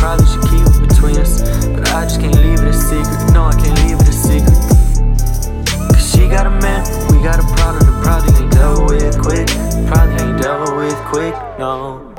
probably should keep it between us. But I just can't leave it a secret. No, I can't leave it a secret. Cause she got a man, we got a problem that probably ain't dealt with quick. Probably ain't dealt with quick, no.